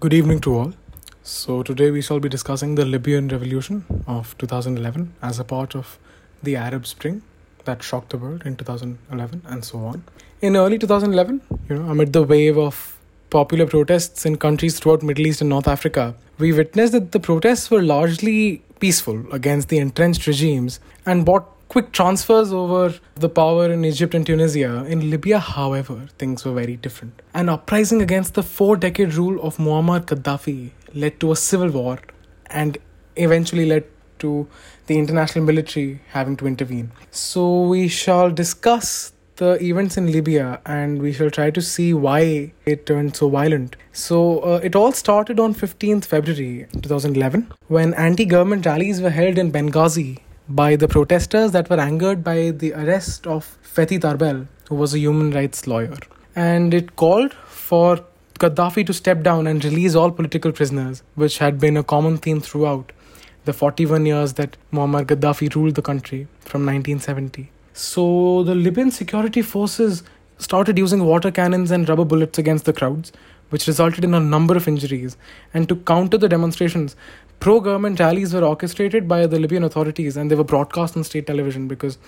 Good evening to all. So, today we shall be discussing the Libyan revolution of 2011 as a part of the Arab Spring that shocked the world in 2011 and so on. In early 2011, you know, amid the wave of popular protests in countries throughout Middle East and North Africa, we witnessed that the protests were largely peaceful against the entrenched regimes and brought quick transfers over the power in Egypt and Tunisia. In Libya, however, things were very different. An uprising against the four decade rule of Muammar Gaddafi led to a civil war and eventually led to the international military having to intervene. So, we shall discuss the events in Libya and we shall try to see why it turned so violent. So, uh, it all started on 15th February 2011 when anti government rallies were held in Benghazi by the protesters that were angered by the arrest of Fethi Tarbel, who was a human rights lawyer. And it called for Gaddafi to step down and release all political prisoners, which had been a common theme throughout the 41 years that Muammar Gaddafi ruled the country from 1970. So the Libyan security forces started using water cannons and rubber bullets against the crowds, which resulted in a number of injuries. And to counter the demonstrations, pro government rallies were orchestrated by the Libyan authorities and they were broadcast on state television because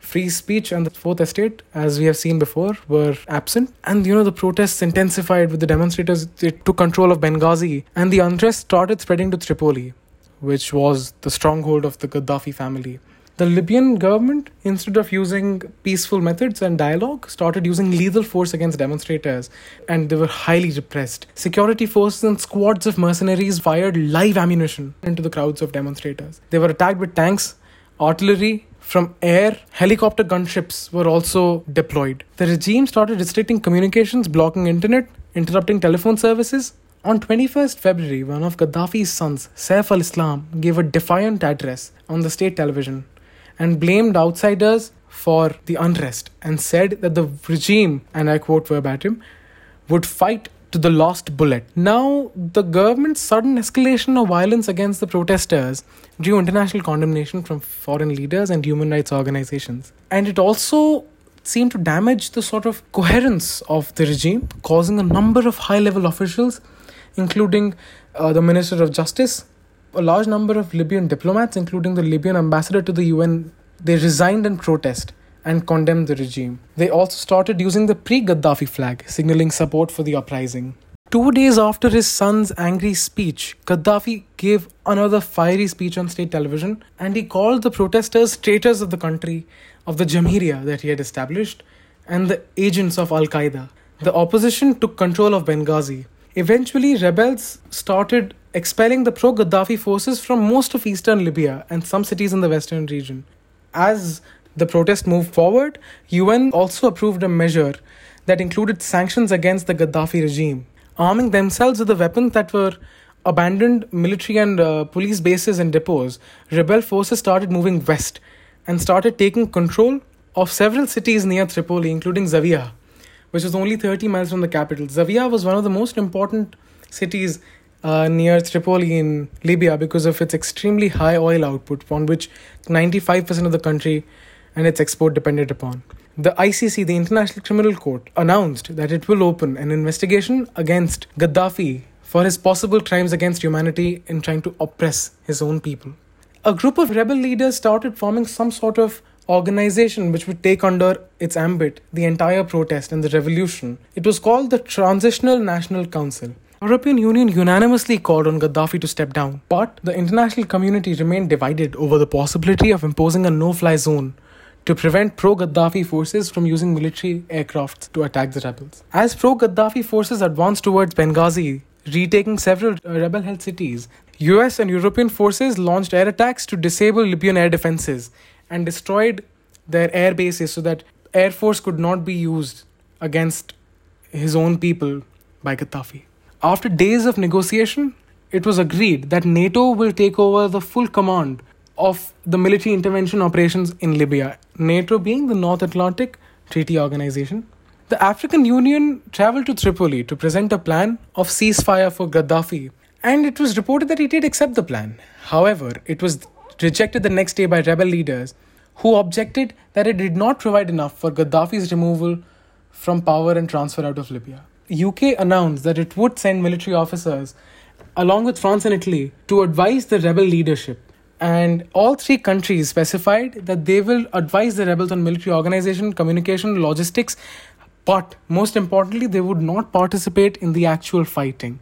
free speech and the fourth estate as we have seen before were absent. And you know the protests intensified with the demonstrators they took control of benghazi and the unrest started spreading to tripoli which was the stronghold of the gaddafi family the Libyan government, instead of using peaceful methods and dialogue, started using lethal force against demonstrators, and they were highly repressed. Security forces and squads of mercenaries fired live ammunition into the crowds of demonstrators. They were attacked with tanks, artillery, from air, helicopter gunships were also deployed. The regime started restricting communications, blocking internet, interrupting telephone services. On 21st February, one of Gaddafi's sons, Saif al Islam, gave a defiant address on the state television and blamed outsiders for the unrest and said that the regime, and I quote verbatim, would fight to the last bullet. Now, the government's sudden escalation of violence against the protesters drew international condemnation from foreign leaders and human rights organizations. And it also seemed to damage the sort of coherence of the regime, causing a number of high level officials, including uh, the Minister of Justice, a large number of Libyan diplomats, including the Libyan ambassador to the UN, they resigned in protest and condemned the regime. They also started using the pre Gaddafi flag, signaling support for the uprising. Two days after his son's angry speech, Gaddafi gave another fiery speech on state television and he called the protesters traitors of the country, of the Jamahiriya that he had established, and the agents of Al Qaeda. The opposition took control of Benghazi. Eventually, rebels started expelling the pro Gaddafi forces from most of eastern Libya and some cities in the western region. As the protest moved forward, UN also approved a measure that included sanctions against the Gaddafi regime, arming themselves with the weapons that were abandoned military and uh, police bases and depots. Rebel forces started moving west and started taking control of several cities near Tripoli, including Zawiya, which was only 30 miles from the capital. Zawiya was one of the most important cities uh, near Tripoli in Libya because of its extremely high oil output, on which 95% of the country and its export depended upon. The ICC, the International Criminal Court, announced that it will open an investigation against Gaddafi for his possible crimes against humanity in trying to oppress his own people. A group of rebel leaders started forming some sort of organization which would take under its ambit the entire protest and the revolution. It was called the Transitional National Council. European Union unanimously called on Gaddafi to step down, but the international community remained divided over the possibility of imposing a no-fly zone to prevent pro-Gaddafi forces from using military aircrafts to attack the rebels. As pro-Gaddafi forces advanced towards Benghazi, retaking several uh, rebel-held cities, US and European forces launched air attacks to disable Libyan air defenses and destroyed their air bases so that air force could not be used against his own people by Gaddafi. After days of negotiation, it was agreed that NATO will take over the full command of the military intervention operations in Libya, NATO being the North Atlantic Treaty Organization. The African Union traveled to Tripoli to present a plan of ceasefire for Gaddafi, and it was reported that he did accept the plan. However, it was rejected the next day by rebel leaders who objected that it did not provide enough for Gaddafi's removal from power and transfer out of Libya. UK announced that it would send military officers, along with France and Italy, to advise the rebel leadership. And all three countries specified that they will advise the rebels on military organization, communication, logistics, but most importantly, they would not participate in the actual fighting.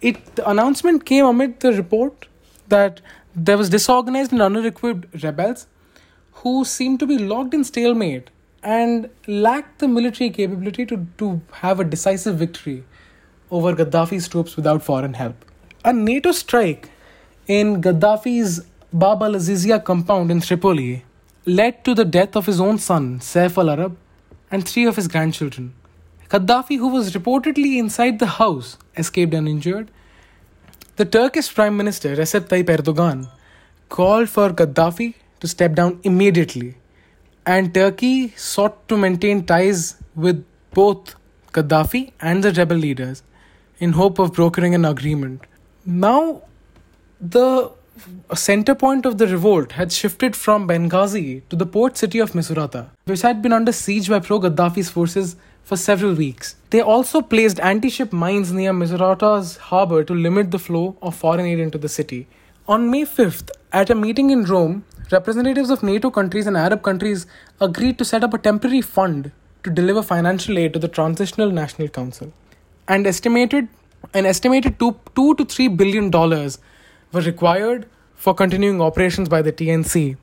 It the announcement came amid the report that there was disorganized and under-equipped rebels who seemed to be locked in stalemate and lacked the military capability to, to have a decisive victory over Gaddafi's troops without foreign help. A NATO strike in Gaddafi's Bab al Azizia compound in Tripoli led to the death of his own son, Saif al Arab, and three of his grandchildren. Gaddafi, who was reportedly inside the house, escaped uninjured. The Turkish Prime Minister Recep Tayyip Erdogan called for Gaddafi to step down immediately, and Turkey sought to maintain ties with both Gaddafi and the rebel leaders in hope of brokering an agreement. Now, the center point of the revolt had shifted from Benghazi to the port city of Misurata, which had been under siege by pro Gaddafi's forces for several weeks. They also placed anti ship mines near Misurata's harbor to limit the flow of foreign aid into the city. On May 5th, at a meeting in Rome, representatives of NATO countries and Arab countries agreed to set up a temporary fund to deliver financial aid to the Transitional National Council. And estimated an estimated two, two to three billion dollars were required for continuing operations by the TNC.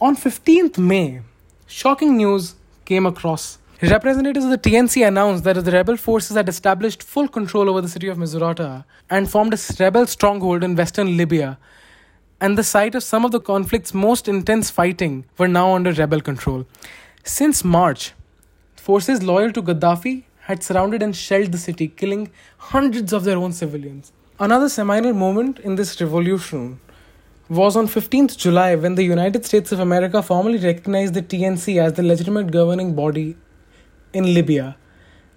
On 15th May, shocking news came across. Representatives of the TNC announced that the rebel forces had established full control over the city of Misurata and formed a rebel stronghold in western Libya. And the site of some of the conflict's most intense fighting were now under rebel control. Since March, forces loyal to Gaddafi had surrounded and shelled the city, killing hundreds of their own civilians. Another seminal moment in this revolution was on 15th July when the United States of America formally recognized the TNC as the legitimate governing body in Libya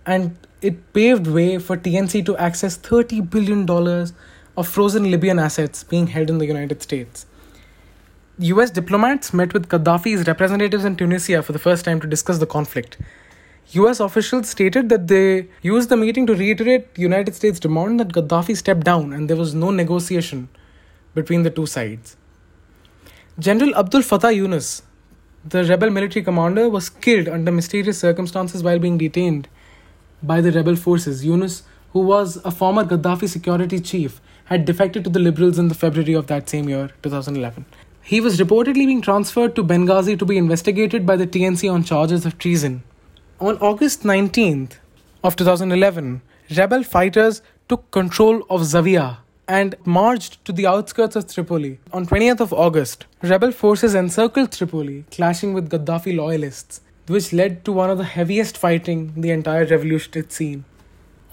and it paved way for TNC to access $30 billion of frozen Libyan assets being held in the United States. US diplomats met with Gaddafi's representatives in Tunisia for the first time to discuss the conflict. US officials stated that they used the meeting to reiterate the United States' demand that Gaddafi step down and there was no negotiation between the two sides. General Abdul Fattah Yunus, the rebel military commander, was killed under mysterious circumstances while being detained by the rebel forces. Yunus, who was a former Gaddafi security chief, had defected to the liberals in the February of that same year, 2011. He was reportedly being transferred to Benghazi to be investigated by the TNC on charges of treason. On August 19th of 2011, rebel fighters took control of Zawiya and marched to the outskirts of Tripoli. On 20th of August, rebel forces encircled Tripoli, clashing with Gaddafi loyalists, which led to one of the heaviest fighting the entire revolution had seen.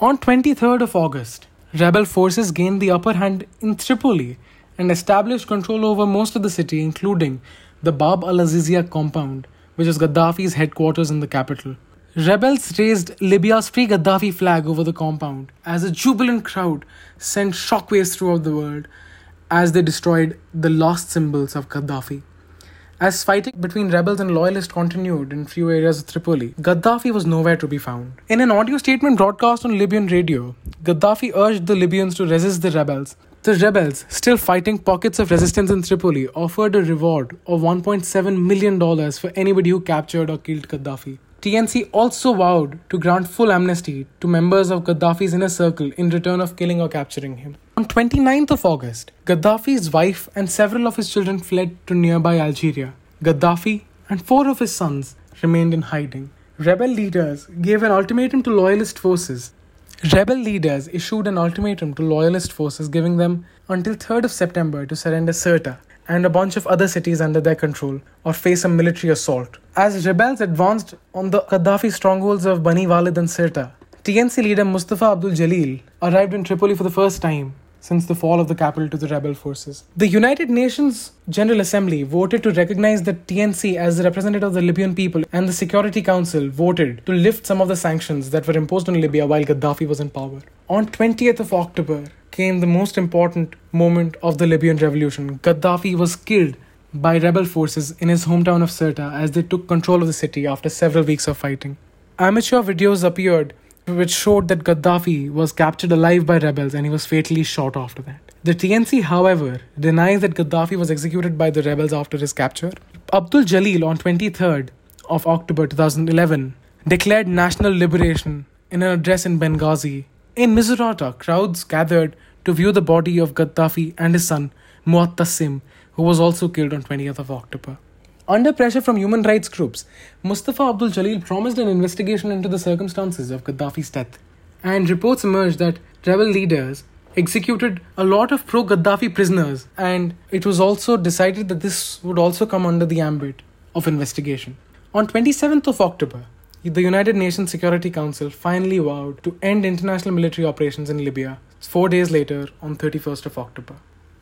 On 23rd of August, rebel forces gained the upper hand in Tripoli and established control over most of the city, including the Bab al Azizia compound, which is Gaddafi's headquarters in the capital. Rebels raised Libya's Free Gaddafi flag over the compound as a jubilant crowd sent shockwaves throughout the world as they destroyed the lost symbols of Gaddafi. As fighting between rebels and loyalists continued in few areas of Tripoli, Gaddafi was nowhere to be found. In an audio statement broadcast on Libyan radio, Gaddafi urged the Libyans to resist the rebels. The rebels, still fighting pockets of resistance in Tripoli, offered a reward of $1.7 million for anybody who captured or killed Gaddafi. TNC also vowed to grant full amnesty to members of Gaddafi's inner circle in return of killing or capturing him. On 29th of August, Gaddafi's wife and several of his children fled to nearby Algeria. Gaddafi and four of his sons remained in hiding. Rebel leaders gave an ultimatum to loyalist forces. Rebel leaders issued an ultimatum to loyalist forces giving them until 3rd of September to surrender Sirte, and a bunch of other cities under their control or face a military assault. As rebels advanced on the Gaddafi strongholds of Bani Walid and Sirte, TNC leader Mustafa Abdul Jalil arrived in Tripoli for the first time since the fall of the capital to the rebel forces. The United Nations General Assembly voted to recognize the TNC as the representative of the Libyan people, and the Security Council voted to lift some of the sanctions that were imposed on Libya while Gaddafi was in power. On 20th of October, came the most important moment of the Libyan revolution. Gaddafi was killed by rebel forces in his hometown of Sirte as they took control of the city after several weeks of fighting. Amateur videos appeared which showed that Gaddafi was captured alive by rebels and he was fatally shot after that. The TNC, however, denies that Gaddafi was executed by the rebels after his capture. Abdul Jalil, on 23rd of October 2011, declared national liberation in an address in Benghazi. In Misrata, crowds gathered to view the body of Gaddafi and his son, Mu'tasim, who was also killed on 20th of October. Under pressure from human rights groups, Mustafa Abdul Jalil promised an investigation into the circumstances of Gaddafi's death. And reports emerged that rebel leaders executed a lot of pro Gaddafi prisoners, and it was also decided that this would also come under the ambit of investigation. On 27th of October, the United Nations Security Council finally vowed to end international military operations in Libya four days later on 31st of October.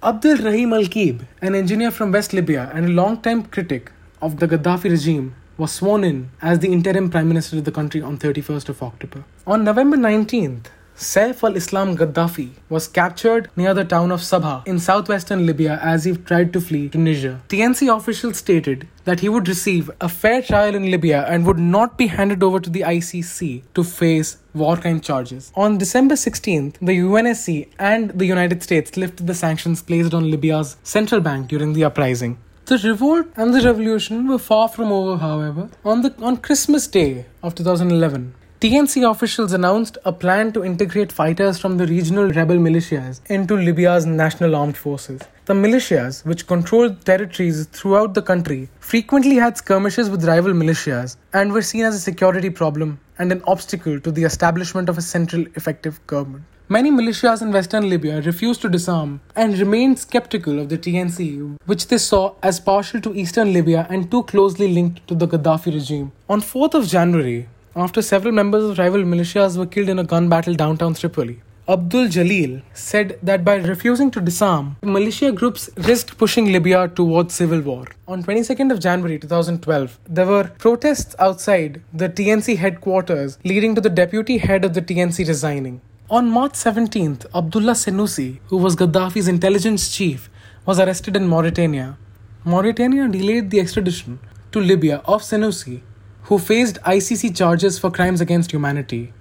Abdul Rahim Al Kib, an engineer from West Libya and a long-time critic of the Gaddafi regime, was sworn in as the interim prime minister of the country on 31st of October. On November 19th, Saif al-Islam Gaddafi was captured near the town of Sabha in southwestern Libya as he tried to flee to Niger. TNC officials stated that he would receive a fair trial in Libya and would not be handed over to the ICC to face war crime charges. On December 16th, the UNSC and the United States lifted the sanctions placed on Libya's central bank during the uprising. The revolt and the revolution were far from over, however. On the on Christmas Day of 2011, TNC officials announced a plan to integrate fighters from the regional rebel militias into Libya's national armed forces. The militias, which controlled territories throughout the country, frequently had skirmishes with rival militias and were seen as a security problem and an obstacle to the establishment of a central effective government. Many militias in western Libya refused to disarm and remained skeptical of the TNC, which they saw as partial to eastern Libya and too closely linked to the Gaddafi regime. On 4th of January, after several members of rival militias were killed in a gun battle downtown Tripoli. Abdul Jalil said that by refusing to disarm, militia groups risked pushing Libya towards civil war. On 22nd of January 2012, there were protests outside the TNC headquarters leading to the deputy head of the TNC resigning. On March 17th, Abdullah Senussi, who was Gaddafi's intelligence chief, was arrested in Mauritania. Mauritania delayed the extradition to Libya of Senussi who faced ICC charges for crimes against humanity,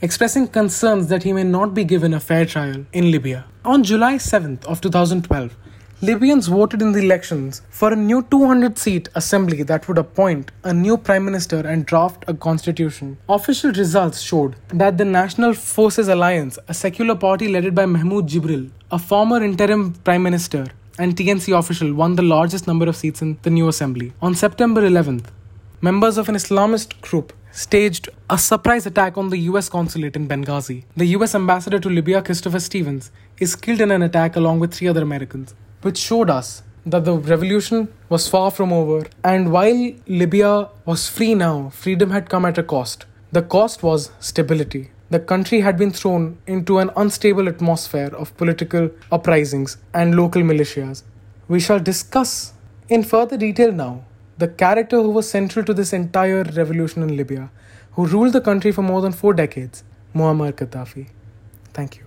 expressing concerns that he may not be given a fair trial in Libya. On July 7th of 2012, Libyans voted in the elections for a new 200 seat assembly that would appoint a new prime minister and draft a constitution. Official results showed that the National Forces Alliance, a secular party led by Mahmoud Jibril, a former interim prime minister and TNC official, won the largest number of seats in the new assembly. On September 11th, members of an Islamist group staged a surprise attack on the US consulate in Benghazi. The US ambassador to Libya, Christopher Stevens, is killed in an attack along with three other Americans, which showed us that the revolution was far from over. And while Libya was free now, freedom had come at a cost. The cost was stability. The country had been thrown into an unstable atmosphere of political uprisings and local militias. We shall discuss in further detail now the character who was central to this entire revolution in Libya, who ruled the country for more than four decades, Muammar Gaddafi. Thank you.